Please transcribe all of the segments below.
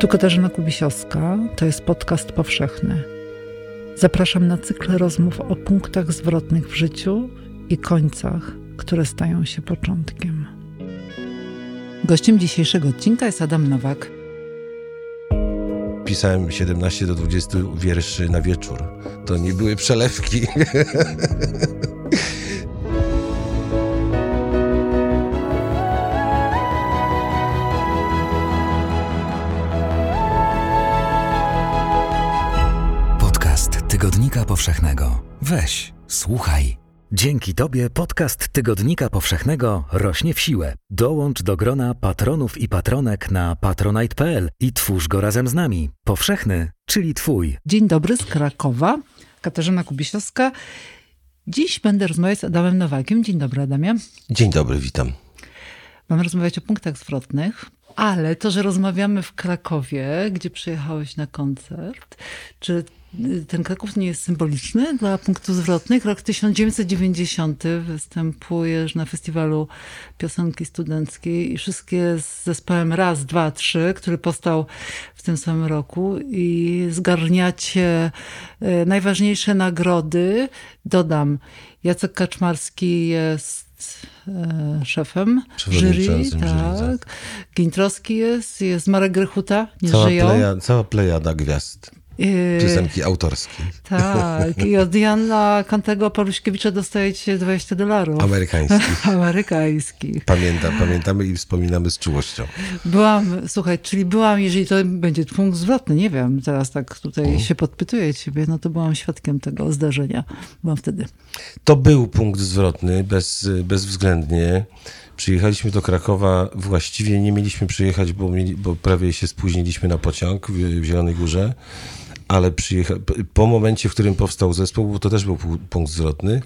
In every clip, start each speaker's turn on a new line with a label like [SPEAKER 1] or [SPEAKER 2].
[SPEAKER 1] Tu Katarzyna Kubisiowska, to jest podcast powszechny. Zapraszam na cykl rozmów o punktach zwrotnych w życiu i końcach, które stają się początkiem. Gościem dzisiejszego odcinka jest Adam Nowak.
[SPEAKER 2] Pisałem 17 do 20 wierszy na wieczór. To nie były przelewki.
[SPEAKER 3] Powszechnego. Weź, słuchaj. Dzięki Tobie podcast Tygodnika Powszechnego rośnie w siłę. Dołącz do grona patronów i patronek na patronite.pl i twórz go razem z nami. Powszechny, czyli Twój.
[SPEAKER 1] Dzień dobry z Krakowa. Katarzyna Kubisiowska. Dziś będę rozmawiać z Adamem Nowakiem. Dzień dobry, Adamie.
[SPEAKER 2] Dzień dobry, witam.
[SPEAKER 1] Mamy rozmawiać o punktach zwrotnych, ale to, że rozmawiamy w Krakowie, gdzie przyjechałeś na koncert, czy ten Kraków nie jest symboliczny dla punktów zwrotnych? Rok 1990 występujesz na festiwalu piosenki studenckiej i wszystkie z zespołem Raz, Dwa, Trzy, który powstał w tym samym roku i zgarniacie e, najważniejsze nagrody. Dodam, Jacek Kaczmarski jest e, szefem jury,
[SPEAKER 2] jury,
[SPEAKER 1] tak. Gintrowski jest, jest Marek Grechuta, nie
[SPEAKER 2] Cała,
[SPEAKER 1] żyją.
[SPEAKER 2] pleja, cała plejada gwiazd.
[SPEAKER 1] Yy,
[SPEAKER 2] Piosenki autorskie.
[SPEAKER 1] tak, i od Jana Kantego Paluśkiewicza dostajecie 20 dolarów.
[SPEAKER 2] Amerykańskich.
[SPEAKER 1] Amerykańskich.
[SPEAKER 2] Pamiętam, pamiętamy i wspominamy z czułością.
[SPEAKER 1] Byłam, słuchaj, czyli byłam, jeżeli to będzie punkt zwrotny, nie wiem, teraz tak tutaj się podpytuję ciebie, no to byłam świadkiem tego zdarzenia. Byłam wtedy.
[SPEAKER 2] To był punkt zwrotny, bez, bezwzględnie. Przyjechaliśmy do Krakowa, właściwie nie mieliśmy przyjechać, bo, mieli, bo prawie się spóźniliśmy na pociąg w, w Zielonej Górze, ale przyjecha, po momencie, w którym powstał zespół, to też był pu- punkt zwrotny,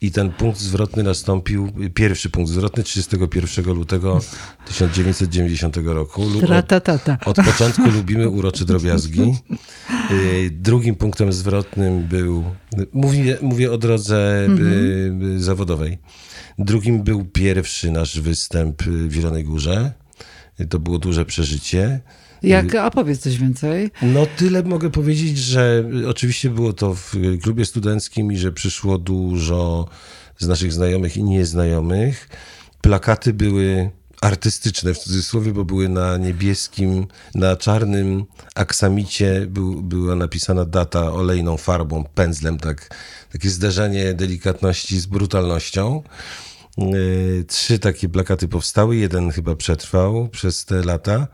[SPEAKER 2] i ten punkt zwrotny nastąpił, pierwszy punkt zwrotny 31 lutego 1990 roku.
[SPEAKER 1] Tratatata.
[SPEAKER 2] od początku lubimy urocze drobiazgi. Y, Drugim punktem zwrotnym był, mówię, mówię o drodze y, y, zawodowej. Drugim był pierwszy nasz występ w Zielonej Górze. To było duże przeżycie.
[SPEAKER 1] Jak, a powiedz coś więcej.
[SPEAKER 2] No tyle mogę powiedzieć, że oczywiście było to w klubie studenckim i że przyszło dużo z naszych znajomych i nieznajomych. Plakaty były artystyczne w cudzysłowie, bo były na niebieskim, na czarnym aksamicie był, była napisana data olejną farbą, pędzlem, tak, takie zderzenie delikatności z brutalnością. Yy, Trzy takie plakaty powstały, jeden chyba przetrwał przez te lata.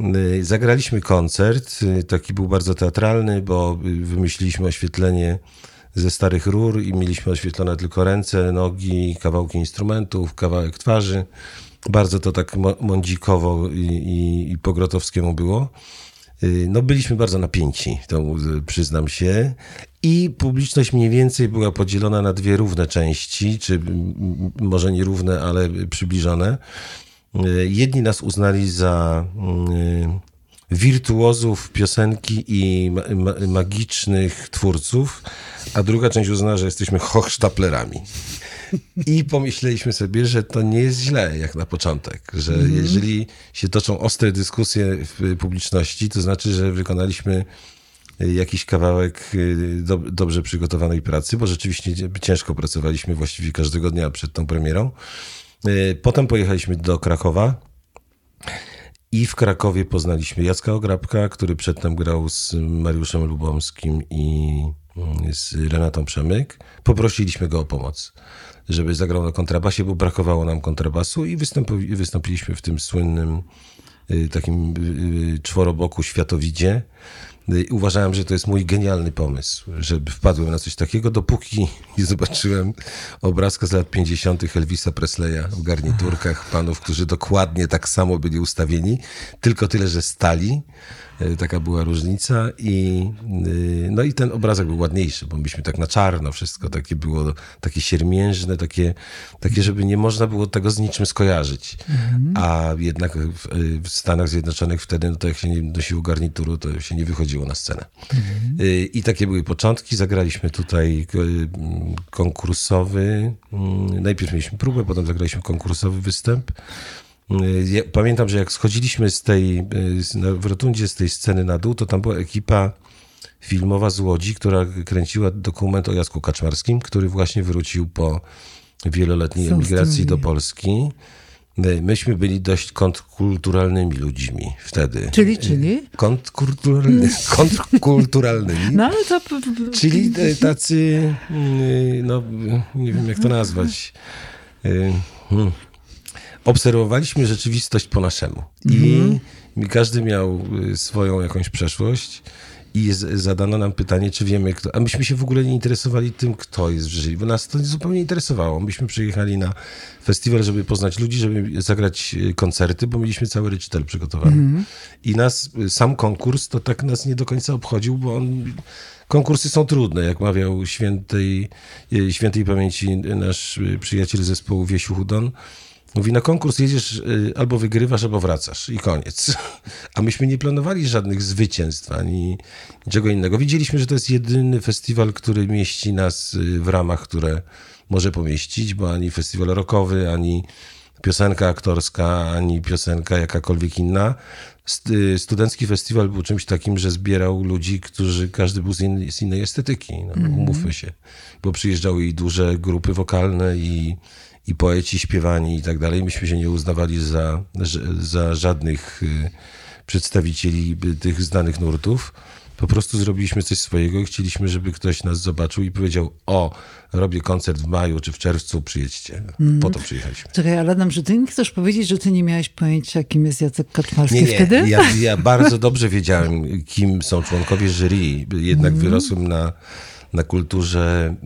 [SPEAKER 2] Yy, Zagraliśmy koncert, yy, taki był bardzo teatralny, bo yy, wymyśliliśmy oświetlenie ze starych rur i mieliśmy oświetlone tylko ręce, nogi, kawałki instrumentów, kawałek twarzy. Bardzo to tak mądzikowo i, i, i po grotowskiemu było. Y, No, byliśmy bardzo napięci, to y, przyznam się. I publiczność mniej więcej była podzielona na dwie równe części, czy może nie równe, ale przybliżone. Y, Jedni nas uznali za y, wirtuozów piosenki i ma, ma, magicznych twórców, a druga część uznała, że jesteśmy hochsztaplerami. I pomyśleliśmy sobie, że to nie jest źle, jak na początek, że jeżeli się toczą ostre dyskusje w publiczności, to znaczy, że wykonaliśmy jakiś kawałek do, dobrze przygotowanej pracy, bo rzeczywiście ciężko pracowaliśmy właściwie każdego dnia przed tą premierą. Y, Potem pojechaliśmy do Krakowa i w Krakowie poznaliśmy Jacka Ograbka, który przedtem grał z Mariuszem Lubomskim i mm, z Renatą Przemyk. Poprosiliśmy go o pomoc, żeby zagrał na kontrabasie, bo brakowało nam kontrabasu i wystąpi- wystąpiliśmy w tym słynnym y, takim y, czworoboku światowidzie. Y, Uważałem, że to jest mój genialny pomysł, żeby wpadłem na coś takiego, dopóki nie zobaczyłem obrazka z lat 50. Elvisa Presleya w garniturkach panów, którzy dokładnie tak samo byli ustawieni, tylko tyle, że stali. Y, Taka była różnica i y, no i ten obrazek był ładniejszy, bo myśmy tak na czarno wszystko takie było, takie siermiężne, takie, takie żeby nie można było tego z niczym skojarzyć. A jednak w, w Stanach Zjednoczonych wtedy, no to jak się nie nosiło garnituru, to się nie wychodziło na scenę. Y, I takie były początki. Zagraliśmy tutaj y, konkursowy. mm, Najpierw mieliśmy próbę, potem zagraliśmy konkursowy występ. Ja pamiętam, że jak schodziliśmy z tej, w rotundzie z tej sceny na dół, to tam była ekipa filmowa z Łodzi, która kręciła dokument o Jacku Kaczmarskim, który właśnie wrócił po wieloletniej
[SPEAKER 1] tym
[SPEAKER 2] emigracji do? Polski. Myśmy byli dość kontrkulturalnymi ludźmi wtedy.
[SPEAKER 1] Czyli, czyli?
[SPEAKER 2] Kontrkulturalny, kontrkulturalnymi.
[SPEAKER 1] No ale to...
[SPEAKER 2] Czyli tacy, y, no nie wiem jak to nazwać. Y, hmm. Obserwowaliśmy rzeczywistość po naszemu. I każdy miał y, swoją jakąś przeszłość. I zadano nam pytanie, czy wiemy kto. A myśmy się w ogóle nie interesowali tym, kto jest w jury, bo nas to zupełnie interesowało. Myśmy przyjechali na festiwal, żeby poznać ludzi, żeby zagrać y, koncerty, bo mieliśmy cały recital przygotowany. I nas, y, sam konkurs, to tak nas nie do końca obchodził, bo on, konkursy są trudne, jak mawiał świętej, świętej pamięci nasz przyjaciel zespołu Wiesiu Hudon. Mówi, na konkurs jedziesz y, albo wygrywasz, albo wracasz i koniec. A myśmy nie planowali żadnych zwycięstw ani niczego innego. Widzieliśmy, że to jest jedyny festiwal, który mieści nas y, w ramach, które może pomieścić, bo ani festiwal rockowy, ani piosenka aktorska, ani piosenka jakakolwiek inna. Y, Studencki festiwal był czymś takim, że zbierał ludzi, którzy każdy był z, innej- z innej estetyki. No, Umówmy się. Bo przyjeżdżały i duże grupy wokalne, i, i poeci śpiewani i tak dalej. Myśmy się nie uznawali za, za żadnych y, przedstawicieli y, tych znanych nurtów. Po prostu zrobiliśmy coś swojego i chcieliśmy, żeby ktoś nas zobaczył i powiedział: O, robię koncert w maju czy w czerwcu, przyjedźcie. Po to przyjechaliśmy.
[SPEAKER 1] Czekaj, ale Adam, że ty nie chcesz powiedzieć, że ty nie miałeś pojęcia, kim jest Jacek Kaczmarski
[SPEAKER 2] Nie, nie.
[SPEAKER 1] wtedy?
[SPEAKER 2] Ja, ja bardzo dobrze wiedziałem, kim są członkowie jury. Jednak wyrosłem na, na kulturze,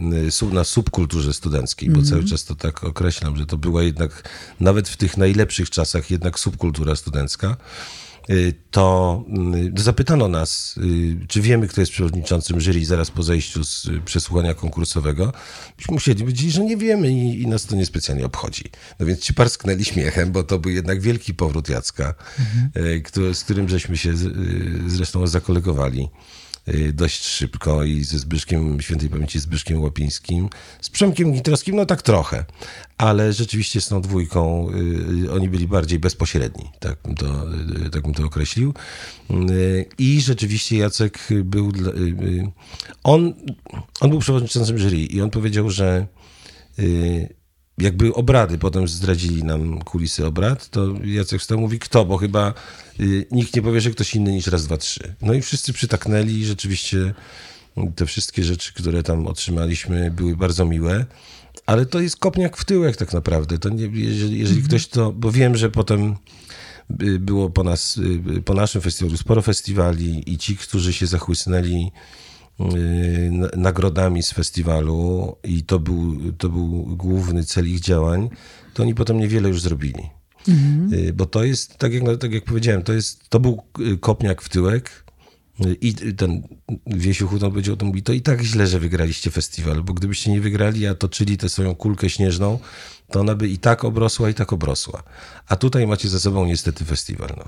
[SPEAKER 2] y, na subkulturze studenckiej, bo cały czas to tak określam, że to była jednak, nawet w tych najlepszych czasach, jednak subkultura studencka. Y, To y, zapytano nas, czy wiemy, kto jest przewodniczącym jury zaraz po zejściu z przesłuchania konkursowego. Myśmy musieli powiedzieć, że nie wiemy i, i nas to niespecjalnie obchodzi. No więc ci parsknęli śmiechem, bo to był jednak wielki powrót Jacka, y, który, z którym żeśmy się zresztą zakolegowali dość szybko i ze Zbyszkiem, świętej pamięci Zbyszkiem Łapińskim, z Przemkiem Gitrowskim, no tak trochę, ale rzeczywiście z tą dwójką y, oni byli bardziej bezpośredni, tak bym to, y, tak bym to określił. Y, I rzeczywiście Jacek był, y, y, on, on był przewodniczącym jury i on powiedział, że y, jakby obrady potem zdradzili nam kulisy obrad, to Jacek wstał mówi kto, bo chyba y, nikt nie powie, że ktoś inny niż raz, dwa, trzy. No i wszyscy przytaknęli i rzeczywiście te wszystkie rzeczy, które tam otrzymaliśmy były bardzo miłe, ale to jest kopniak w tyłek tak naprawdę. To nie, jeżeli, jeżeli ktoś to, bo wiem, że potem y, było po nas, y, po naszym festiwalu sporo festiwali i ci, którzy się zachłysnęli y, nagrodami z festiwalu i to był, to był główny cel ich działań, to oni potem niewiele już zrobili. Y, Bo to jest, tak jak, tak jak powiedziałem, to, jest, to był y, kopniak w tyłek y, i ten Wiesiu Hudon powiedział, to mówi, to i tak źle, że wygraliście festiwal, bo gdybyście nie wygrali, a toczyli tę swoją kulkę śnieżną, to ona by i tak obrosła, i tak obrosła. A tutaj macie za sobą niestety festiwal. No.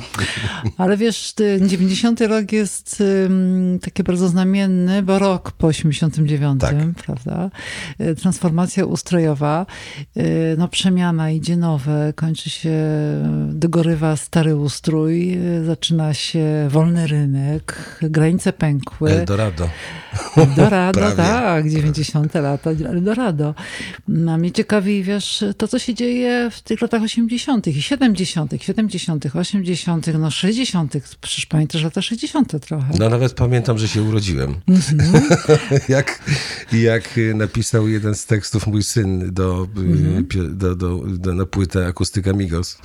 [SPEAKER 1] Ale wiesz, ty- 90 rok jest taki bardzo znamienny, bo rok po 89,
[SPEAKER 2] Tak.
[SPEAKER 1] prawda? Y, Transformacja ustrojowa, y, no przemiana, idzie nowe, kończy się, dogorywa stary ustrój, y, zaczyna się wolny rynek, granice pękły.
[SPEAKER 2] Eldorado.
[SPEAKER 1] Eldorado, tak, 90 lata, Eldorado. A mnie ciekawi, wiesz, to co się dzieje w tych latach 80. i 70., 70., 80., no 60., przecież pamiętasz lata 60. trochę.
[SPEAKER 2] No nawet pamiętam, że się urodziłem. jak, jak y, napisał jeden z tekstów mój syn do, y, pio- do, do, do, na płytę Akustyka Migos.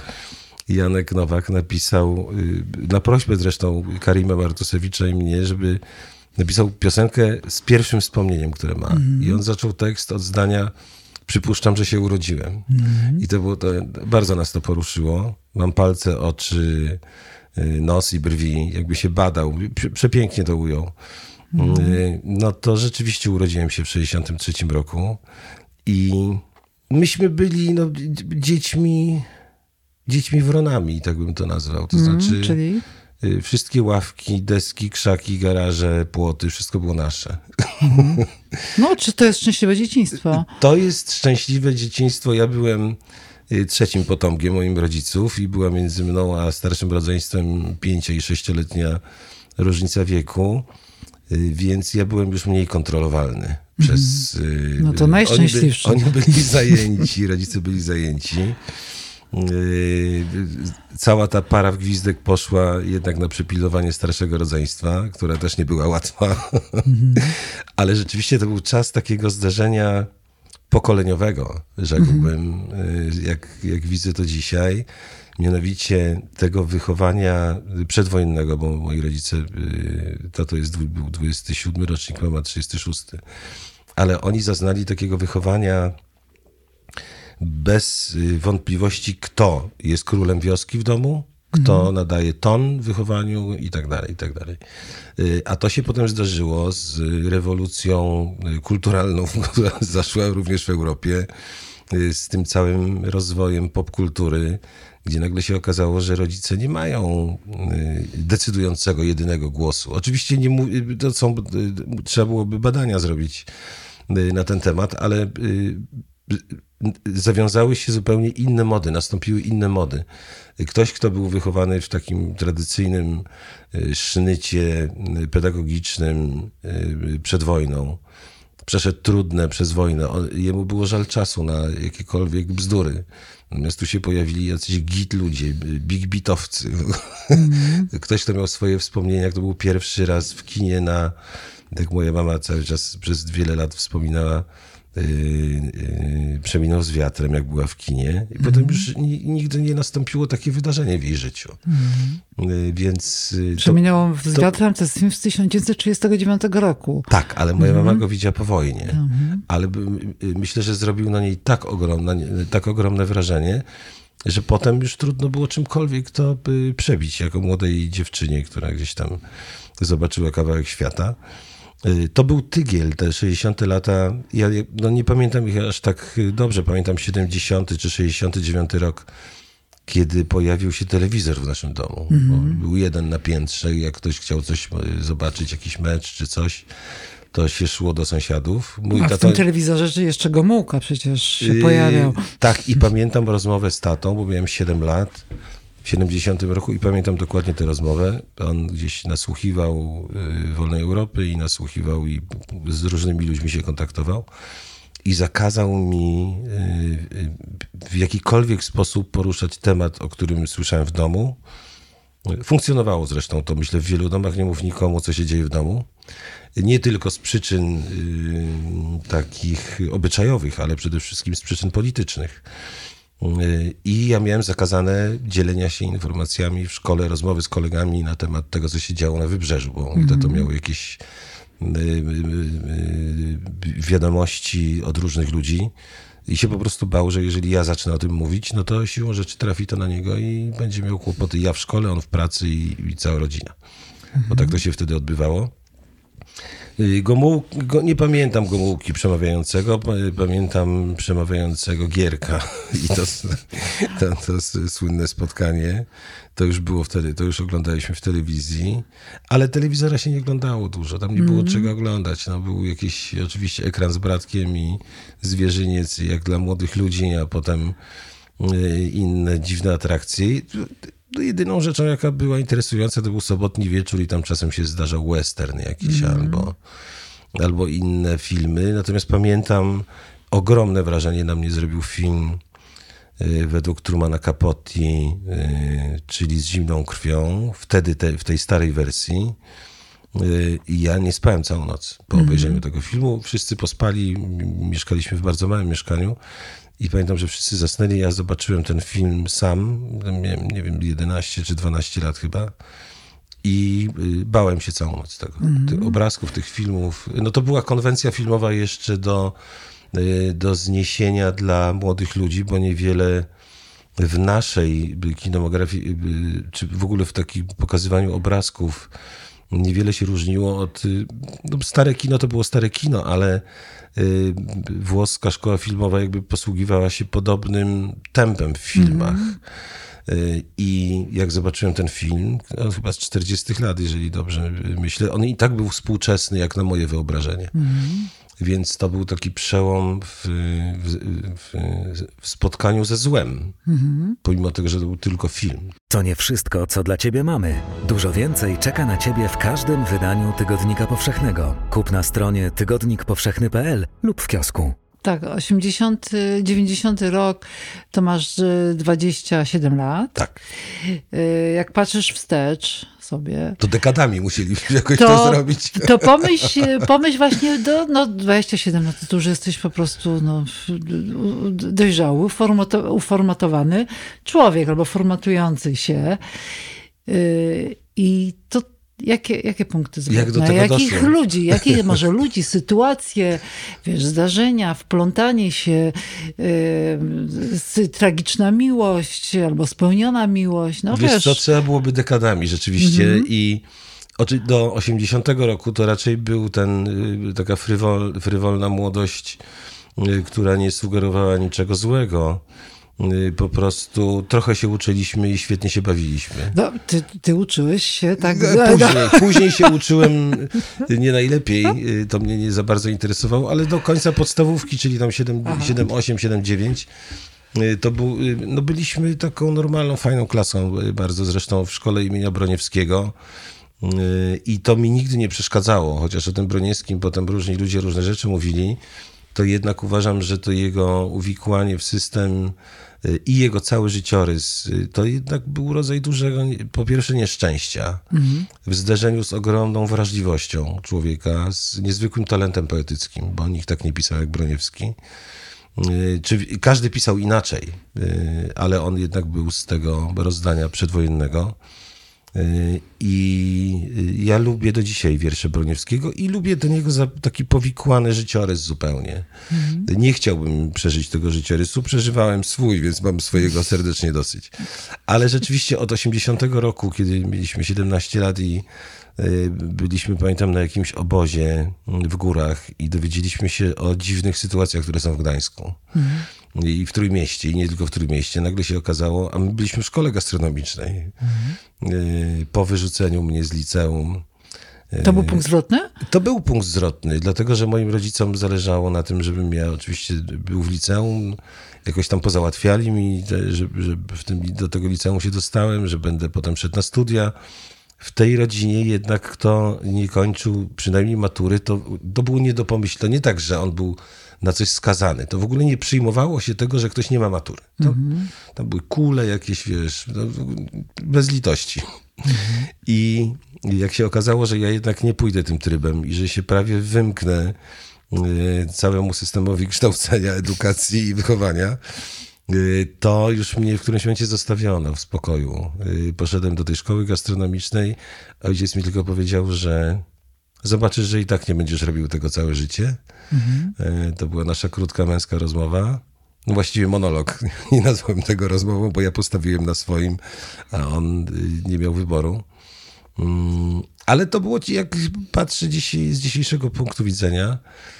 [SPEAKER 2] Janek Nowak napisał, y, na prośbę zresztą Karima Bartosewicza i mnie, żeby napisał piosenkę z pierwszym wspomnieniem, które ma. I on zaczął tekst od zdania przypuszczam, że się urodziłem. I to było to, bardzo nas to poruszyło. Mam palce, oczy, y, nos i brwi, jakby się badał. Prze- Przepięknie to ujął. Y, No to rzeczywiście urodziłem się w 63 roku i myśmy byli no, dzie- dziećmi, dziećmi wronami, tak bym to nazwał. To znaczy
[SPEAKER 1] Mm, Czyli
[SPEAKER 2] wszystkie ławki, deski, krzaki, garaże, płoty, wszystko było nasze.
[SPEAKER 1] No, czy to jest szczęśliwe dzieciństwo?
[SPEAKER 2] To jest szczęśliwe dzieciństwo. Ja byłem y, trzecim potomkiem moim rodziców i była między mną a starszym rodzeństwem pięcio- i sześcioletnia różnica wieku, y, więc ja byłem już mniej kontrolowalny. Przez, y,
[SPEAKER 1] No to
[SPEAKER 2] oni by-
[SPEAKER 1] najszczęśliwszy.
[SPEAKER 2] Oni, byli zajęci, rodzice byli zajęci. Yy, Cała ta para w gwizdek poszła jednak na przepilnowanie starszego rodzeństwa, która też nie była łatwa. Ale rzeczywiście to był czas takiego zdarzenia pokoleniowego, rzekłbym, yy, jak, jak widzę to dzisiaj. Mianowicie tego wychowania przedwojennego, bo moi rodzice, yy, tato jest, dwu- był 27 rocznik, mama 36. Ale oni zaznali takiego wychowania bez y, wątpliwości, kto jest królem wioski w domu, kto nadaje ton wychowaniu i tak dalej, i tak dalej. Y, A to się potem zdarzyło z rewolucją y, kulturalną, która zaszła również w Europie, z tym całym rozwojem popkultury, gdzie nagle się okazało, że rodzice nie mają decydującego, jedynego głosu. Oczywiście nie to są, trzeba byłoby badania zrobić na ten temat, ale zawiązały się zupełnie inne mody, nastąpiły inne mody. Ktoś, kto był wychowany w takim tradycyjnym y, sznycie y, pedagogicznym y, przed wojną, przeszedł trudne przez wojnę, on, jemu było żal czasu na jakiekolwiek bzdury. Natomiast tu się pojawili jacyś git ludzie, big bitowcy. Ktoś, kto miał swoje wspomnienia, to był pierwszy raz w kinie na, jak moja mama cały czas przez wiele lat wspominała, przeminął z wiatrem, jak była w kinie. I potem już ni- nigdy nie nastąpiło takie wydarzenie w jej życiu. Yy, więc yy, to,
[SPEAKER 1] z
[SPEAKER 2] to-
[SPEAKER 1] wiatrem, to jest film z 1939 roku.
[SPEAKER 2] tak, ale moja mama go widziała po wojnie. Ale by- y, myślę, że zrobił na niej tak ogromne, tak ogromne wrażenie, że potem już trudno było czymkolwiek to przebić, jako młodej dziewczynie, która gdzieś tam zobaczyła kawałek świata. Y, To był tygiel, te 60. lata. Ja no nie pamiętam ich aż tak y, dobrze. Pamiętam 70. czy 69 rok, kiedy pojawił się telewizor w naszym domu. Bo Był jeden na piętrze jak ktoś chciał coś y, zobaczyć, jakiś mecz czy coś, to się szło do sąsiadów. Mój
[SPEAKER 1] A w
[SPEAKER 2] tato-
[SPEAKER 1] tym telewizorze czy jeszcze Gomułka przecież się
[SPEAKER 2] Yy,
[SPEAKER 1] pojawiał.
[SPEAKER 2] Tak, i pamiętam rozmowę z tatą, bo miałem 7 lat w 70 roku i pamiętam dokładnie tę rozmowę. On gdzieś nasłuchiwał y, Wolnej Europy i nasłuchiwał i z różnymi ludźmi się kontaktował. I zakazał mi y, y, w jakikolwiek sposób poruszać temat, o którym słyszałem w domu. Funkcjonowało zresztą to, myślę, w wielu domach. Nie mów nikomu, co się dzieje w domu. Nie tylko z przyczyn takich obyczajowych, ale przede wszystkim z przyczyn politycznych. I ja miałem zakazane dzielenia się informacjami w szkole, rozmowy z kolegami na temat tego, co się działo na wybrzeżu, bo mój tato miał jakieś y, y, y, wiadomości od różnych ludzi i się po prostu bał, że jeżeli ja zacznę o tym mówić, no to siłą rzeczy trafi to na niego i będzie miał kłopoty. Ja w szkole, on w pracy i, i cała rodzina. Bo tak to się wtedy odbywało. Y, Gomuł, go, nie pamiętam Gomułki przemawiającego, pa- pamiętam przemawiającego Gierka i to, to, to s- słynne spotkanie. To już było wtedy, to już oglądaliśmy w telewizji, ale telewizora się nie oglądało dużo, tam nie było czego oglądać. No, był jakiś oczywiście ekran z bratkiem i zwierzyniec jak dla młodych ludzi, a potem y, inne dziwne atrakcje. No, jedyną rzeczą, jaka była interesująca, to był sobotni wieczór i tam czasem się zdarzał western jakiś albo, albo inne filmy. Natomiast pamiętam, ogromne wrażenie na mnie zrobił film y, według Trumana Capotti, y, czyli z zimną krwią, wtedy te, w tej starej wersji. Y, I ja nie spałem całą noc po obejrzeniu tego filmu. Wszyscy pospali, mieszkaliśmy w bardzo małym mieszkaniu. I pamiętam, że wszyscy zasnęli. Ja zobaczyłem ten film sam. Miałem, nie wiem, 11 czy 12 lat chyba. I y, bałem się całą noc tego. Tych obrazków, tych filmów. No to była konwencja filmowa jeszcze do, y, do zniesienia dla młodych ludzi, bo niewiele w naszej kinematografii, y, czy w ogóle w takim pokazywaniu obrazków, niewiele się różniło od. y, No, stare kino to było stare kino, ale y, włoska szkoła filmowa jakby posługiwała się podobnym tempem w filmach. Y, I jak zobaczyłem ten film, chyba z 40 lat, jeżeli dobrze myślę, on i tak był współczesny jak na moje wyobrażenie. Więc to był taki przełom w, w, w, w spotkaniu ze złem, pomimo tego, że to był tylko film.
[SPEAKER 3] To nie wszystko, co dla Ciebie mamy. Dużo więcej czeka na Ciebie w każdym wydaniu Tygodnika Powszechnego. Kup na stronie tygodnikpowszechny.pl lub w kiosku.
[SPEAKER 1] Tak, 80, 90 rok, to masz y, 27 lat.
[SPEAKER 2] Tak.
[SPEAKER 1] Y, Jak patrzysz wstecz sobie,
[SPEAKER 2] To dekadami musieliśmy jakoś to,
[SPEAKER 1] to,
[SPEAKER 2] zrobić.
[SPEAKER 1] to pomyśl, pomyśl właśnie do no 27, no to, już jesteś po prostu no, dojrzały, uformato- uformatowany człowiek albo formatujący się. Yy, I to jakie, jakie punkty zwrotne?
[SPEAKER 2] Jak
[SPEAKER 1] Jakich
[SPEAKER 2] doszło?
[SPEAKER 1] ludzi, jakie może ludzi, sytuacje, wiesz, zdarzenia, wplątanie się, yy, tragiczna miłość albo spełniona miłość. No
[SPEAKER 2] Wiesz
[SPEAKER 1] wiesz,
[SPEAKER 2] co, trzeba byłoby dekadami rzeczywiście i oczy- do 80 roku to raczej był ten, y, taka frywol, frywolna młodość, y, która nie sugerowała niczego złego. Y, Po prostu trochę się uczyliśmy i świetnie się bawiliśmy.
[SPEAKER 1] no, ty, ty uczyłeś się tak.
[SPEAKER 2] Później, później się uczyłem y, nie najlepiej, y, to mnie nie za bardzo interesowało, ale do końca podstawówki, czyli tam 7, 7 8, 7, 9, y, to był, no byliśmy taką normalną, fajną klasą, bardzo zresztą w szkole imienia Broniewskiego. I to mi nigdy nie przeszkadzało, chociaż o tym Broniewskim potem różni ludzie różne rzeczy mówili, to jednak uważam, że to jego uwikłanie w system i jego cały życiorys, y, to jednak był rodzaj dużego, po pierwsze, nieszczęścia w zderzeniu z ogromną wrażliwością człowieka, z niezwykłym talentem poetyckim, bo nikt tak nie pisał jak Broniewski. Y, Czy każdy pisał inaczej, y, ale on jednak był z tego rozdania przedwojennego. Y, I y, ja lubię do dzisiaj wiersze Broniewskiego i lubię jego za taki powikłany życiorys zupełnie. Nie chciałbym przeżyć tego życiorysu, przeżywałem swój, więc mam swojego serdecznie dosyć. Ale rzeczywiście od 80 roku, kiedy mieliśmy 17 lat i byliśmy, pamiętam, na jakimś obozie w górach i dowiedzieliśmy się o dziwnych sytuacjach, które są w Gdańsku. I w Trójmieście, i nie tylko w Trójmieście. Nagle się okazało, a my byliśmy w szkole gastronomicznej. Y, Po wyrzuceniu mnie z liceum.
[SPEAKER 1] To był punkt zwrotny?
[SPEAKER 2] To był punkt zwrotny, dlatego że moim rodzicom zależało na tym, żebym ja oczywiście był w liceum. Jakoś tam pozałatwiali mi, że, że w tym, do tego liceum się dostałem, że będę potem szedł na studia. W tej rodzinie jednak kto nie kończył przynajmniej matury, to, to było nie do pomyślenia. To nie tak, że on był na coś skazany. To w ogóle nie przyjmowało się tego, że ktoś nie ma matury. To, Tam były kule jakieś, wiesz, no, bez litości. I jak się okazało, że ja jednak nie pójdę tym trybem i że się prawie wymknę y, całemu systemowi kształcenia, edukacji i wychowania, to już mnie w którymś momencie zostawiono w spokoju. Y, Poszedłem do tej szkoły gastronomicznej. Ojciec mi tylko powiedział, że zobaczysz, że i tak nie będziesz robił tego całe życie. Y, To była nasza krótka męska rozmowa. No właściwie monolog. Nie nazwałem tego rozmową, bo ja postawiłem na swoim, a on y, nie miał wyboru. Mm, Ale to było, ci- jak patrzę dzisiaj, z dzisiejszego punktu widzenia, y,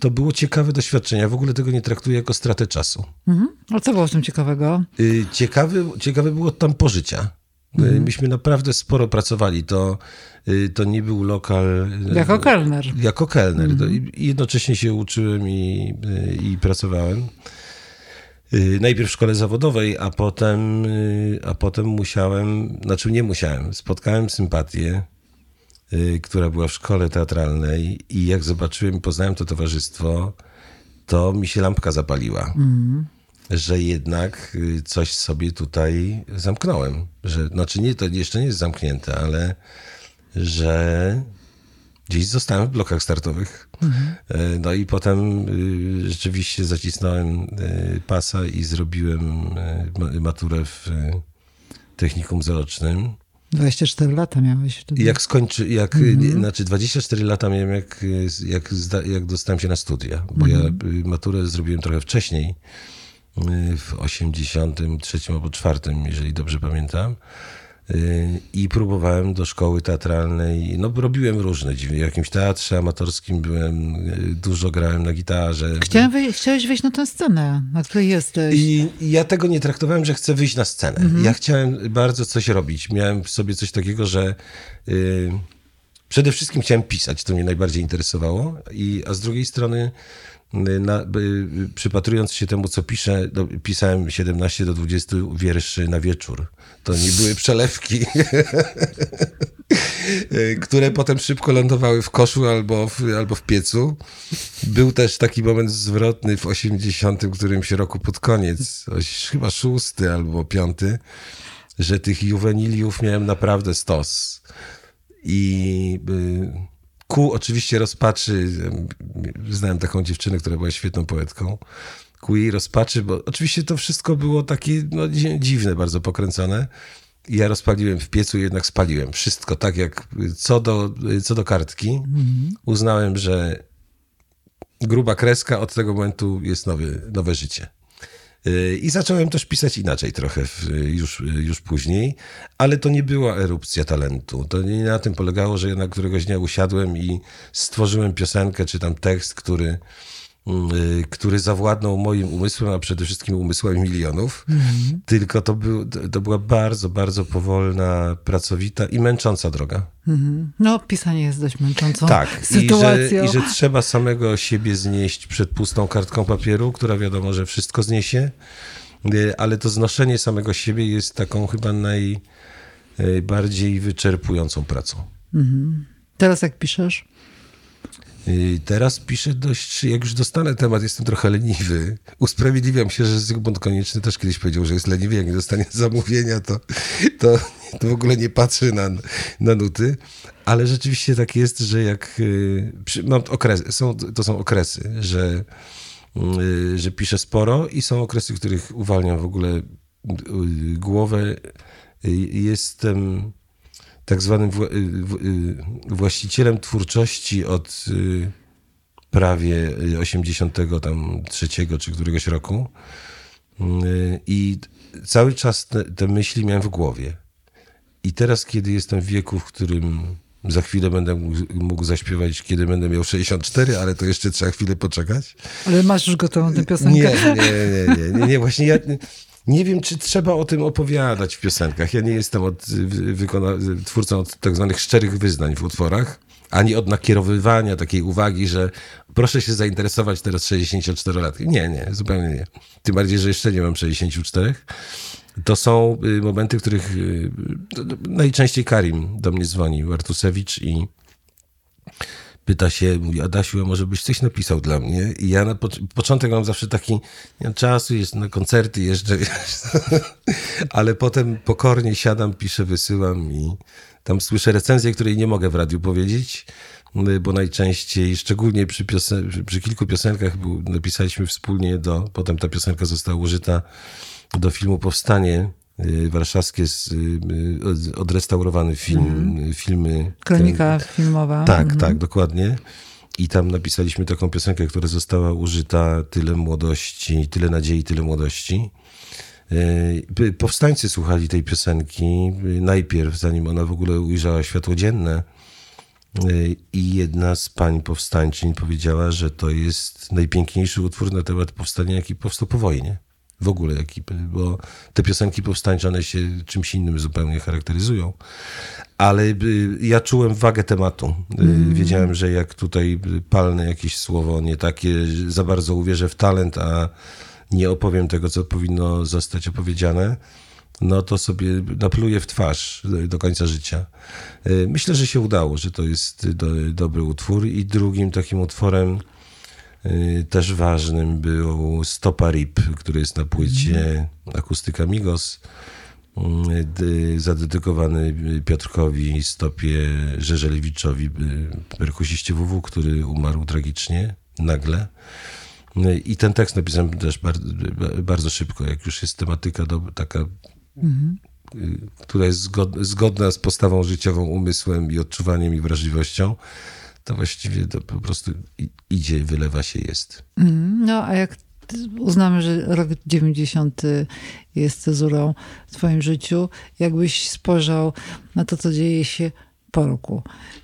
[SPEAKER 2] to było ciekawe doświadczenie. Ja w ogóle tego nie traktuję jako stratę czasu.
[SPEAKER 1] Mhm. A co było w tym ciekawego?
[SPEAKER 2] Y, Ciekawy, ciekawe było tam pożycia. Y, Myśmy naprawdę sporo pracowali. To, y, to nie był lokal. y,
[SPEAKER 1] Jako kelner.
[SPEAKER 2] Jako kelner. To i- jednocześnie się uczyłem i, y, i pracowałem. Y, Najpierw w szkole zawodowej, a potem, y, a potem musiałem, znaczy nie musiałem, spotkałem sympatię, y, która była w szkole teatralnej i jak zobaczyłem i poznałem to towarzystwo, to mi się lampka zapaliła. Że jednak y, coś sobie tutaj zamknąłem. Że, znaczy nie, to jeszcze nie jest zamknięte, ale że gdzieś zostałem w blokach startowych. E, No i potem y, rzeczywiście zacisnąłem y, pasa i zrobiłem y, ma- maturę w y, technikum zaocznym.
[SPEAKER 1] 24 lata miałeś wtedy.
[SPEAKER 2] Jak skończy, jak, nie, znaczy 24 lata miałem, jak, jak, zda, jak dostałem się na studia, bo ja y, maturę zrobiłem trochę wcześniej, w 83 albo 4, jeżeli dobrze pamiętam. I próbowałem do szkoły teatralnej, no robiłem różne dziwne, w jakimś teatrze amatorskim byłem, y, dużo grałem na gitarze.
[SPEAKER 1] Chciałem wej- chciałeś wejść na tę scenę, na której jesteś.
[SPEAKER 2] I ja tego nie traktowałem, że chcę wyjść na scenę. Ja chciałem bardzo coś robić. Miałem w sobie coś takiego, że y, przede wszystkim chciałem pisać, to mnie najbardziej interesowało, i, a z drugiej strony na, y, przypatrując się temu, co piszę, no, pisałem 17 do 20 wierszy na wieczór. To nie były przelewki, y, które potem szybko lądowały w koszu albo w, albo w piecu. Był też taki moment zwrotny w 80 którymś roku pod koniec, chyba szósty albo piąty, że tych juweniliów miałem naprawdę stos. I ku oczywiście rozpaczy, znałem taką dziewczynę, która była świetną poetką, ku jej rozpaczy, bo oczywiście to wszystko było takie no, dziwne, bardzo pokręcone. I ja rozpaliłem w piecu jednak spaliłem wszystko, tak jak co do, co do kartki. Mhm. Uznałem, że gruba kreska od tego momentu jest nowy, nowe życie. Y, I zacząłem też pisać inaczej trochę już, już później, ale to nie była erupcja talentu. To nie na tym polegało, że ja na któregoś dnia usiadłem i stworzyłem piosenkę czy tam tekst, który który zawładnął moim umysłem, a przede wszystkim umysłami milionów. Mm. Tylko to, był, to była bardzo, bardzo powolna, pracowita i męcząca droga.
[SPEAKER 1] Mm. No, pisanie jest dość męczącą tak, sytuacją.
[SPEAKER 2] I że, I że trzeba samego siebie znieść przed pustą kartką papieru, która wiadomo, że wszystko zniesie, y, ale to znoszenie samego siebie jest taką chyba najbardziej wyczerpującą pracą. Mm.
[SPEAKER 1] Teraz jak piszesz?
[SPEAKER 2] Teraz piszę dość, jak już dostanę temat, jestem trochę leniwy. Usprawiedliwiam się, że Zygmunt Konieczny też kiedyś powiedział, że jest leniwy. Jak nie dostanie zamówienia, to, to, to w ogóle nie patrzy na, na nuty. Ale rzeczywiście tak jest, że jak y, mam okresy, są, to są okresy, że, y, że piszę sporo i są okresy, w których uwalniam w ogóle y, głowę. Jestem tak zwanym y, y, właścicielem twórczości od y, prawie 83 czy któregoś roku. I cały czas te, te myśli miałem w głowie. I teraz, kiedy jestem w wieku, w którym za chwilę będę mógł zaśpiewać, kiedy będę miał 64, ale to jeszcze trzeba chwilę poczekać.
[SPEAKER 1] Ale masz już gotową tę piosenkę?
[SPEAKER 2] Nie, nie, nie, nie, nie, właśnie ja nie wiem, czy trzeba o tym opowiadać w piosenkach. Ja nie jestem od, wykona- twórcą od tak zwanych szczerych wyznań w utworach, ani od nakierowywania takiej uwagi, że proszę się zainteresować teraz 64 lat. Nie, nie, zupełnie nie. Tym bardziej, że jeszcze nie mam 64. To są y, momenty, w których y, najczęściej Karim do mnie dzwoni, Artusewicz i pyta się, mówi, Adasiu, może byś coś napisał dla mnie? I ja na po początek mam zawsze taki, nie mam czasu, jest na koncerty jeszcze, ale potem pokornie siadam, piszę, wysyłam i tam słyszę recenzję, której nie mogę w radiu powiedzieć, bo najczęściej, szczególnie przy, przy kilku piosenkach napisaliśmy wspólnie do, potem ta piosenka została użyta do filmu Powstanie Y, warszawskie z, y, odrestaurowany film, mm. filmy.
[SPEAKER 1] Kronika ten, filmowa.
[SPEAKER 2] Tak, mm. tak, dokładnie. I tam napisaliśmy taką piosenkę, która została użyta tyle młodości, tyle nadziei, tyle młodości. Y, powstańcy słuchali tej piosenki najpierw, zanim ona w ogóle ujrzała światło dzienne. I jedna z pań powstańczyń powiedziała, że to jest najpiękniejszy utwór na temat powstania, jaki powstał po wojnie w ogóle ekipy, bo te piosenki powstańcze, one się czymś innym zupełnie charakteryzują. Ale y, ja czułem wagę tematu. Mm. Wiedziałem, że jak tutaj palnę jakieś słowo nie takie, za bardzo uwierzę w talent, a nie opowiem tego, co powinno zostać opowiedziane, no to sobie napluję w twarz do końca życia. Y, myślę, że się udało, że to jest do, dobry utwór. I drugim takim utworem, Y, też ważnym był Stopa Rip, który jest na płycie Akustyka Migos, y, zadedykowany Piotrkowi Stopie Żeżelewiczowi, y, perkusiście WW, który umarł tragicznie, nagle. I ten tekst napisałem też bardzo, bardzo szybko, jak już jest tematyka do, taka, mhm. która jest zgodna z postawą życiową, umysłem i odczuwaniem i wrażliwością to właściwie to po prostu idzie, wylewa się, jest.
[SPEAKER 1] Mm, no, a jak uznamy, że rok 90 jest cezurą w twoim życiu, jakbyś spojrzał na to, co dzieje się po roku,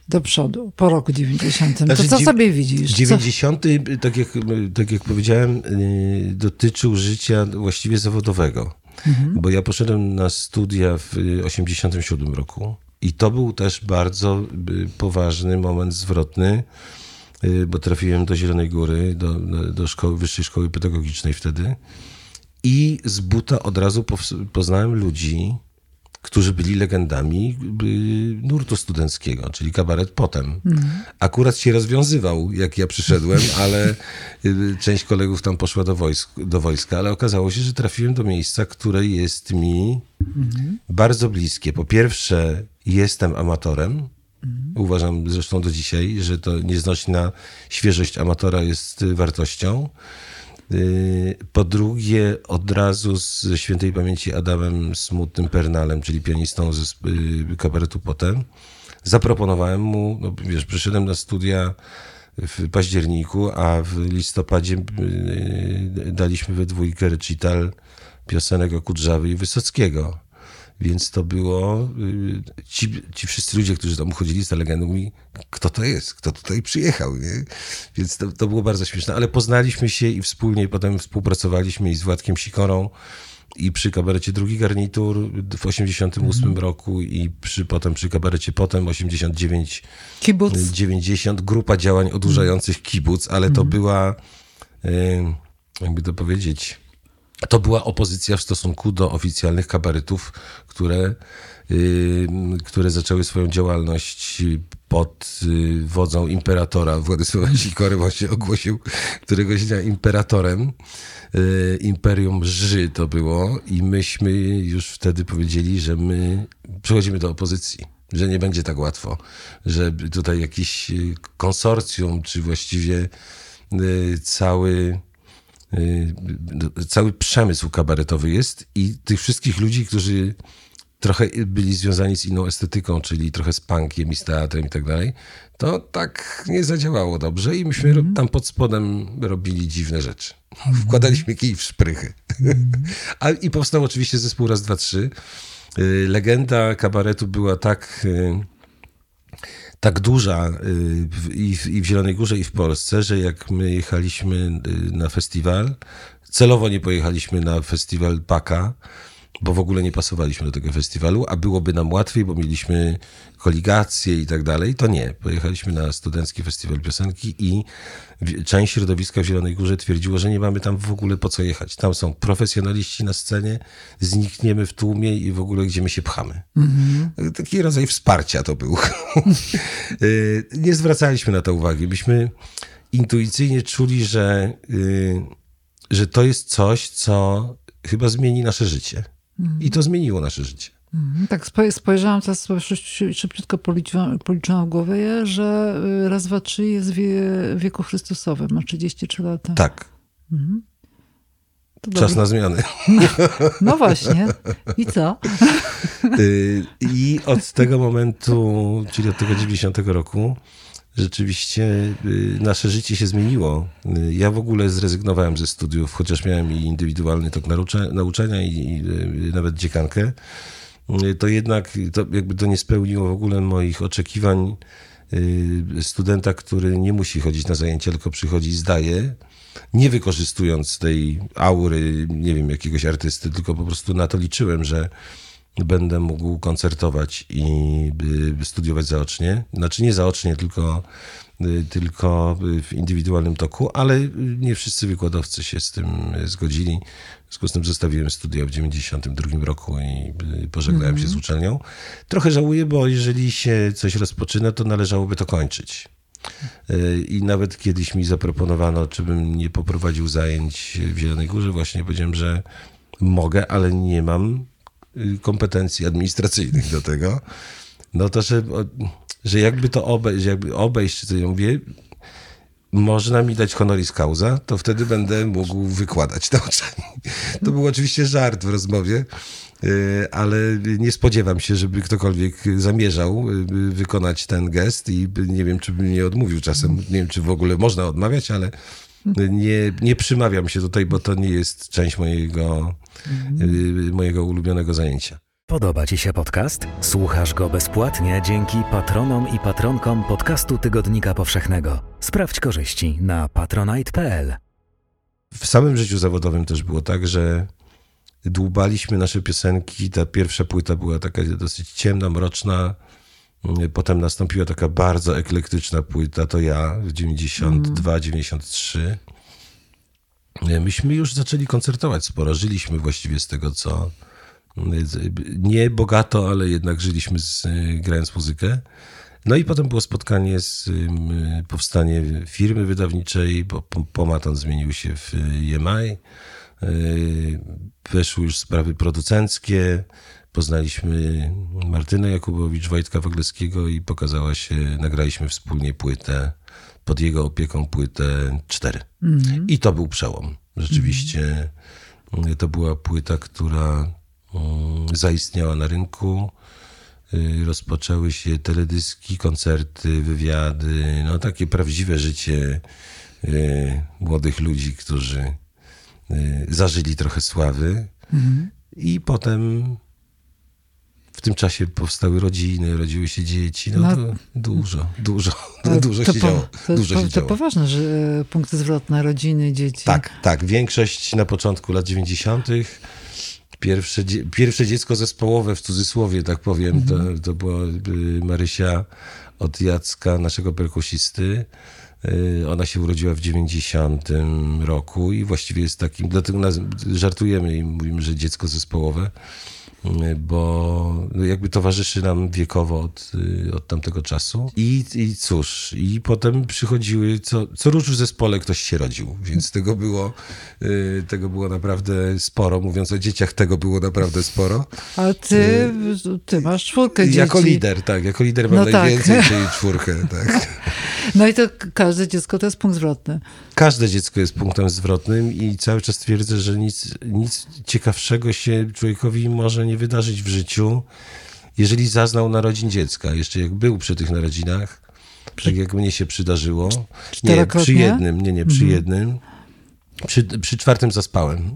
[SPEAKER 1] do przodu, po roku 90. Znaczy, to co sobie widzisz?
[SPEAKER 2] 90, co? tak jak, tak jak powiedziałem, y, dotyczył życia właściwie zawodowego. Mhm. Bo ja poszedłem na studia w 87 roku I to był też bardzo y, poważny moment zwrotny, y, bo trafiłem do Zielonej Góry, do, do, szkoły, Wyższej Szkoły Pedagogicznej wtedy. I z buta od razu poznałem ludzi, którzy byli legendami y, nurtu studenckiego, czyli kabaret potem. Akurat się rozwiązywał, jak ja przyszedłem, ale część kolegów tam poszła do, wojsk, do wojska, ale okazało się, że trafiłem do miejsca, które jest mi bardzo bliskie. Po pierwsze, jestem amatorem. Uważam zresztą do dzisiaj, że to nieznośna świeżość amatora jest wartością. Y, Po drugie, od razu z świętej pamięci Adamem Smutnym Pernalem, czyli pianistą sp- y, kabaretu Potem, zaproponowałem mu, no wiesz, przyszedłem na studia w październiku, a w listopadzie y, daliśmy we dwójkę recital piosenek o Kudrzawy i Wysockiego. Więc to było, y, ci, ci wszyscy ludzie, którzy tam chodzili z legendą, mówi, kto to jest, kto tutaj przyjechał, nie? Więc to, to było bardzo śmieszne, ale poznaliśmy się i wspólnie potem współpracowaliśmy i z Władkiem Sikorą i przy kabarecie Drugi Garnitur w 88 roku i przy, potem przy kabarecie Potem 89
[SPEAKER 1] Kibuc.
[SPEAKER 2] 90, grupa działań odurzających kibuc, ale to była, y, jakby to powiedzieć, to była opozycja w stosunku do oficjalnych kabaretów, które, y, które zaczęły swoją działalność pod y, wodzą imperatora Władysława Sikory, właśnie ogłosił któregoś dnia imperatorem. Y, Imperium Ży to było i myśmy już wtedy powiedzieli, że my przechodzimy do opozycji że nie będzie tak łatwo, że tutaj jakiś konsorcjum, czy właściwie cały, cały przemysł kabaretowy jest i tych wszystkich ludzi, którzy trochę byli związani z inną estetyką, czyli trochę z punkiem i z teatrem i tak dalej, to tak nie zadziałało dobrze i myśmy ro- tam pod spodem robili dziwne rzeczy. Wkładaliśmy kij w szprychy. A, I powstał oczywiście zespół Raz, Dwa, Trzy. Y, Legenda kabaretu była tak, y, tak duża y, i w, i w Zielonej Górze, i w Polsce, że jak my jechaliśmy y, na festiwal, celowo nie pojechaliśmy na festiwal Paka, bo w ogóle nie pasowaliśmy do tego festiwalu, a byłoby nam łatwiej, bo mieliśmy koligacje i tak dalej, to nie. Pojechaliśmy na studencki festiwal piosenki i część środowiska w Zielonej Górze twierdziło, że nie mamy tam w ogóle po co jechać. Tam są profesjonaliści na scenie, znikniemy w tłumie i w ogóle gdzie my się pchamy. Taki rodzaj wsparcia to był. Y, nie zwracaliśmy na to uwagi. Myśmy intuicyjnie czuli, że, y, że to jest coś, co chyba zmieni nasze życie. I to zmieniło nasze życie.
[SPEAKER 1] Mhm, Tak spo- spojrzałam teraz szybciutko policzyłam, policzyłam w głowie, że y, raz, dwa, trzy jest w wie- wieku Chrystusowym, ma 33 lata.
[SPEAKER 2] Tak,
[SPEAKER 1] To
[SPEAKER 2] czas na zmiany.
[SPEAKER 1] No właśnie. I co?
[SPEAKER 2] Y, I od tego momentu, czyli od tego 90 roku, rzeczywiście y, nasze życie się zmieniło. Ja w ogóle zrezygnowałem ze studiów, chociaż miałem i indywidualny tok naucza- nauczania i, nawet dziekankę. Y, To jednak to jakby to nie spełniło w ogóle moich oczekiwań y, studenta, który nie musi chodzić na zajęcia, tylko przychodzi i zdaje, nie wykorzystując tej aury, nie wiem, jakiegoś artysty, tylko po prostu na to liczyłem, że będę mógł koncertować i y, studiować zaocznie. Znaczy nie zaocznie, tylko, tylko w indywidualnym toku, ale nie wszyscy wykładowcy się z tym zgodzili. Związku z tym zostawiłem studia w 92 roku i pożegnałem się z uczelnią. Trochę żałuję, bo jeżeli się coś rozpoczyna, to należałoby to kończyć. Y, I nawet kiedyś mi zaproponowano, czy bym nie poprowadził zajęć w Zielonej Górze. Właśnie powiedziałem, że mogę, ale nie mam y, kompetencji administracyjnych do tego. No to, że, że jakby to obejść, jakby obejść, czy co ja mówię, można mi dać honoris causa, to wtedy będę mógł wykładać na uczelni. To był oczywiście żart w rozmowie, y, ale nie spodziewam się, żeby ktokolwiek zamierzał y, wykonać ten gest i nie wiem, czy bym nie odmówił czasem. Nie wiem, czy w ogóle można odmawiać, ale nie, nie przymawiam się tutaj, bo to nie jest część mojego, y, mojego ulubionego zajęcia.
[SPEAKER 3] Podoba Ci się podcast? Słuchasz go bezpłatnie dzięki patronom i patronkom podcastu Tygodnika Powszechnego. Sprawdź korzyści na patronite.pl.
[SPEAKER 2] w samym życiu zawodowym też było tak, że dłubaliśmy nasze piosenki. Ta pierwsza płyta była taka dosyć ciemna, mroczna. Potem nastąpiła taka bardzo eklektyczna płyta, to ja w 92, 93. Myśmy już zaczęli koncertować sporo. Żyliśmy właściwie z tego, co nie bogato, ale jednak żyliśmy z, grając muzykę. No i potem było spotkanie z powstanie firmy wydawniczej, bo Pomaton zmienił się w EMI. Weszły już sprawy producenckie. Poznaliśmy Martynę Jakubowicz, Wojtka Wagleskiego i pokazała się, nagraliśmy wspólnie płytę, pod jego opieką płytę 4. Mm. I to był przełom. Rzeczywiście mm. to była płyta, która zaistniała na rynku. Y, rozpoczęły się teledyski, koncerty, wywiady, no takie prawdziwe życie y, młodych ludzi, którzy y, zażyli trochę sławy. Mm. I potem w tym czasie powstały rodziny, rodziły się dzieci. No, no to dużo, dużo, dużo się działo.
[SPEAKER 1] To,
[SPEAKER 2] dużo
[SPEAKER 1] to,
[SPEAKER 2] się
[SPEAKER 1] to
[SPEAKER 2] działo.
[SPEAKER 1] poważne, że e, punkty zwrotne, rodziny, dzieci.
[SPEAKER 2] Tak, tak. Większość na początku lat 90. Pierwsze, pierwsze dziecko zespołowe, w cudzysłowie tak powiem, mhm. to, to była Marysia od Jacka, naszego perkusisty. E, ona się urodziła w 90 roku i właściwie jest takim, dlatego żartujemy i mówimy, że dziecko zespołowe bo jakby towarzyszy nam wiekowo od, od tamtego czasu. I, I cóż, i potem przychodziły, co, co róż w zespole ktoś się rodził, więc tego było, y, tego było naprawdę sporo. Mówiąc o dzieciach, tego było naprawdę sporo.
[SPEAKER 1] A ty, ty masz czwórkę dzieci.
[SPEAKER 2] Jako lider, tak, jako lider mam no najwięcej, tak. czyli czwórkę, tak.
[SPEAKER 1] No i to każde dziecko to jest punkt zwrotny.
[SPEAKER 2] Każde dziecko jest punktem zwrotnym i cały czas twierdzę, że nic, nic ciekawszego się człowiekowi może nie wydarzyć w życiu, jeżeli zaznał narodzin dziecka. Jeszcze jak był przy tych narodzinach, tak jak mnie się przydarzyło. Nie, przy jednym, nie, nie, przy mhm. jednym. Przy, przy czwartym zaspałem.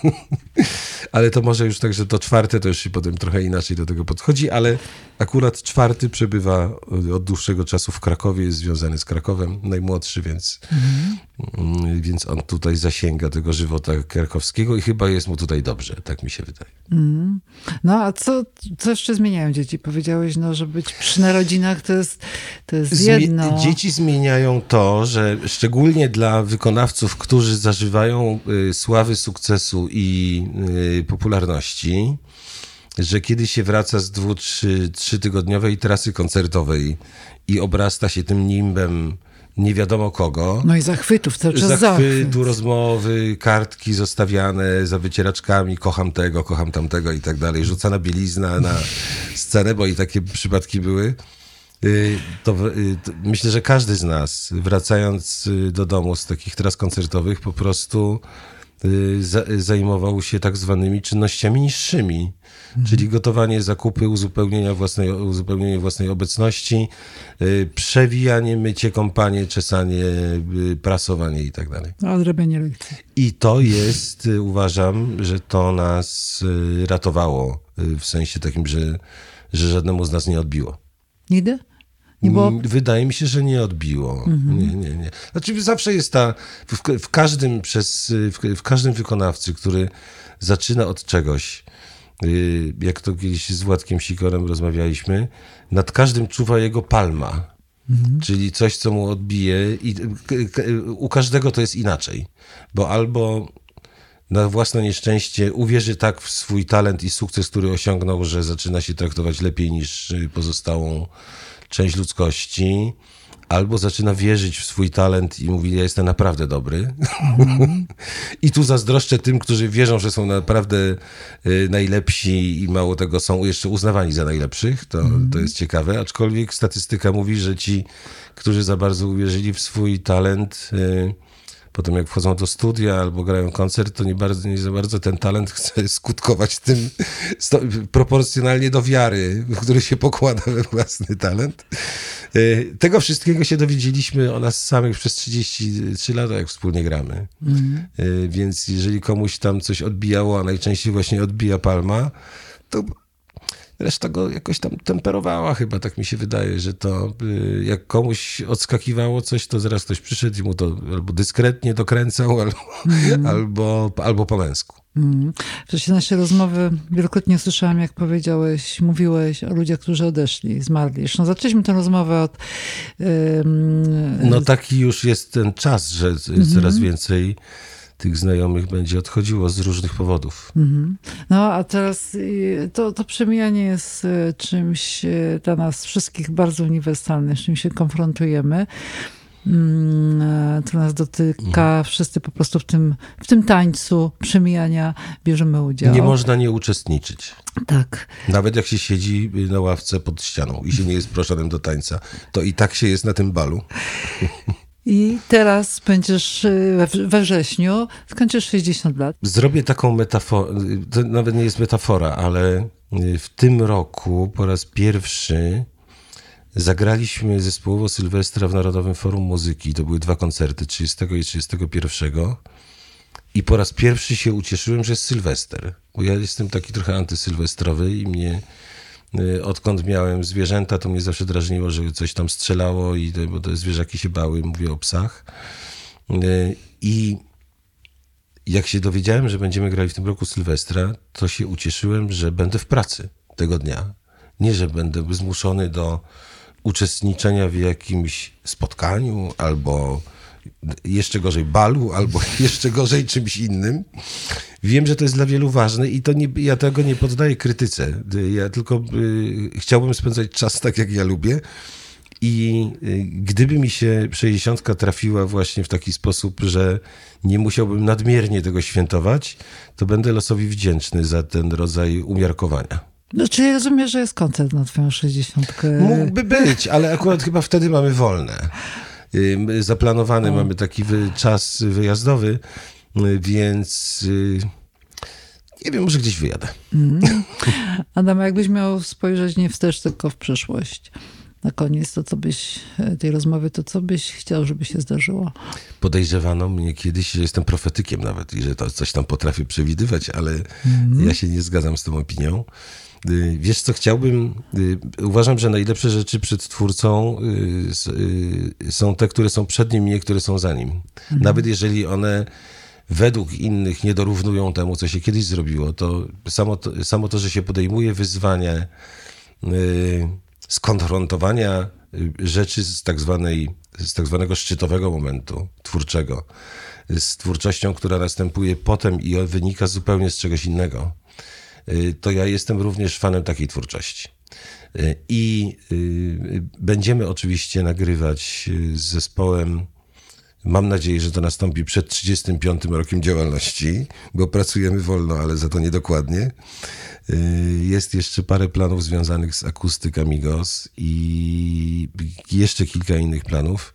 [SPEAKER 2] ale to może już tak, że to czwarte to już się potem trochę inaczej do tego podchodzi, ale akurat czwarty przebywa od dłuższego czasu w Krakowie, jest związany z Krakowem, najmłodszy, więc, mm. więc on tutaj zasięga tego żywota krakowskiego i chyba jest mu tutaj dobrze, tak mi się wydaje. Mm.
[SPEAKER 1] No a co, co jeszcze zmieniają dzieci? Powiedziałeś, no, że być przy narodzinach to jest, to jest jedno.
[SPEAKER 2] Dzieci zmieniają to, że szczególnie dla wykonawców, którzy zażywają y, sławy, sukcesu i y, popularności, że kiedy się wraca z dwu, trzy, trzytygodniowej trasy koncertowej i obrasta się tym nimbem nie wiadomo kogo.
[SPEAKER 1] No i zachwytów, cały czas
[SPEAKER 2] zachwytu,
[SPEAKER 1] zachwyt.
[SPEAKER 2] rozmowy, kartki zostawiane za wycieraczkami, kocham tego, kocham tamtego i tak dalej, rzucana bielizna na scenę, bo i takie przypadki były. Y, to, y, to, myślę, że każdy z nas, wracając y, do domu z takich tras koncertowych, po prostu zajmował się tak zwanymi czynnościami niższymi, mhm. czyli gotowanie zakupy, uzupełnienia własnej, uzupełnienie własnej obecności, przewijanie, mycie, kąpanie, czesanie, prasowanie i tak dalej.
[SPEAKER 1] Odrobienie lekcji.
[SPEAKER 2] I to jest, uważam, że to nas ratowało w sensie takim, że, że żadnemu z nas nie odbiło.
[SPEAKER 1] Nigdy?
[SPEAKER 2] Bo... Mm, wydaje mi się, że nie odbiło. Mhm. Nie, nie, nie. Znaczy zawsze jest ta, w, w każdym przez, w, w, każdym wykonawcy, który zaczyna od czegoś, y, jak to kiedyś z Władkiem Sikorem rozmawialiśmy, nad każdym czuwa jego palma. Mhm. Czyli coś, co mu odbije i u każdego to jest inaczej. Bo albo na własne nieszczęście uwierzy tak w swój talent i sukces, który osiągnął, że zaczyna się traktować lepiej niż pozostałą część ludzkości albo zaczyna wierzyć w swój talent i mówi, ja jestem naprawdę dobry. Mm. I tu zazdroszczę tym, którzy wierzą, że są naprawdę y, najlepsi i mało tego są jeszcze uznawani za najlepszych. To, mm. to jest ciekawe, aczkolwiek statystyka mówi, że ci, którzy za bardzo uwierzyli w swój talent, y, potem jak wchodzą do studia albo grają koncert, to nie, bardzo, nie za bardzo ten talent chce skutkować tym proporcjonalnie do wiary, w który się pokłada we własny talent. E, tego wszystkiego się dowiedzieliśmy o nas samych przez 33 lata, jak wspólnie gramy. Mhm. E, więc jeżeli komuś tam coś odbijało, a najczęściej właśnie odbija palma, to reszta go jakoś tam temperowała chyba, tak mi się wydaje, że to y, jak komuś odskakiwało coś, to zaraz ktoś przyszedł i mu to albo dyskretnie dokręcał, albo, albo, albo po męsku.
[SPEAKER 1] Mm. W czasie naszej rozmowy wielokrotnie słyszałam, jak powiedziałeś, mówiłeś o ludziach, którzy odeszli, zmarli. Zresztą zaczęliśmy tę rozmowę od... ym,
[SPEAKER 2] No taki już jest ten czas, że coraz więcej tych znajomych będzie odchodziło z różnych powodów.
[SPEAKER 1] No a teraz y, to, to przemijanie jest y, czymś y, dla nas wszystkich bardzo uniwersalnym, z czym się konfrontujemy. Mm, e, To nas dotyka, wszyscy po prostu w tym, w tym tańcu przemijania bierzemy udział.
[SPEAKER 2] Nie można nie uczestniczyć.
[SPEAKER 1] Tak.
[SPEAKER 2] Nawet jak się siedzi na ławce pod ścianą i się nie jest proszonym do tańca, to i tak się jest na tym balu.
[SPEAKER 1] I teraz będziesz y, we, wrześniu, skończysz 60 lat.
[SPEAKER 2] Zrobię taką metaforę, to nawet nie jest metafora, ale y, w tym roku po raz pierwszy zagraliśmy zespołowo Sylwestra w Narodowym Forum Muzyki. To były dwa koncerty, 30 i 31. I po raz pierwszy się ucieszyłem, że jest Sylwester. Bo ja jestem taki trochę antysylwestrowy i mnie odkąd miałem zwierzęta, to mnie zawsze drażniło, że coś tam strzelało i bo te zwierzaki się bały, mówię o psach. Y, I jak się dowiedziałem, że będziemy grali w tym roku Sylwestra, to się ucieszyłem, że będę w pracy tego dnia. Nie, że będę zmuszony do uczestniczenia w jakimś spotkaniu albo jeszcze gorzej balu, albo jeszcze gorzej czymś innym. Wiem, że to jest dla wielu ważne i to nie, ja tego nie poddaję krytyce. Ja tylko y, chciałbym spędzać czas tak, jak ja lubię. I y, gdyby mi się 60 trafiła właśnie w taki sposób, że nie musiałbym nadmiernie tego świętować, to będę losowi wdzięczny za ten rodzaj umiarkowania.
[SPEAKER 1] No, czyli rozumiem, że jest koncert na twoją 60.
[SPEAKER 2] Mógłby być, ale akurat chyba wtedy mamy wolne. Zaplanowany mamy taki wy, czas wyjazdowy, y, więc y, nie wiem, może gdzieś wyjadę.
[SPEAKER 1] Adam, jakbyś miał spojrzeć nie wstecz, tylko w przyszłość. Na koniec to, co byś e, tej rozmowy, to co byś chciał, żeby się zdarzyło?
[SPEAKER 2] Podejrzewano mnie kiedyś, że jestem profetykiem nawet i że to coś tam potrafię przewidywać, ale ja się nie zgadzam z tą opinią. Y, Wiesz co, chciałbym, y, uważam, że najlepsze rzeczy przed twórcą y, są te, które są przed nim, nie które są za nim. Nawet jeżeli one według innych nie dorównują temu, co się kiedyś zrobiło, to samo to, samo to że się podejmuje wyzwanie skonfrontowania rzeczy z tak, zwanej, z tak zwanego szczytowego momentu twórczego, z twórczością, która następuje potem i wynika zupełnie z czegoś innego, to ja jestem również fanem takiej twórczości. Y, I y, będziemy oczywiście nagrywać y, z zespołem Mam nadzieję, że to nastąpi przed 35 rokiem działalności, bo pracujemy wolno, ale za to niedokładnie. Y, Jest jeszcze parę planów związanych z akustyk Amigos i jeszcze kilka innych planów.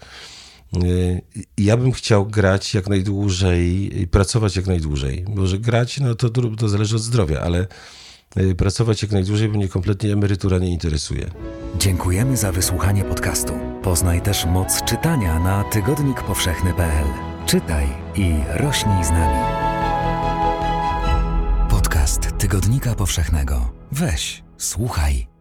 [SPEAKER 2] Y, Ja bym chciał grać jak najdłużej i pracować jak najdłużej. Może grać, no to, to zależy od zdrowia, ale y, pracować jak najdłużej, bo mnie kompletnie emerytura nie interesuje.
[SPEAKER 3] Dziękujemy za wysłuchanie podcastu. Poznaj też moc czytania na tygodnikpowszechny.pl. Czytaj i rośnij z nami. Podcast Tygodnika Powszechnego. Weź, słuchaj.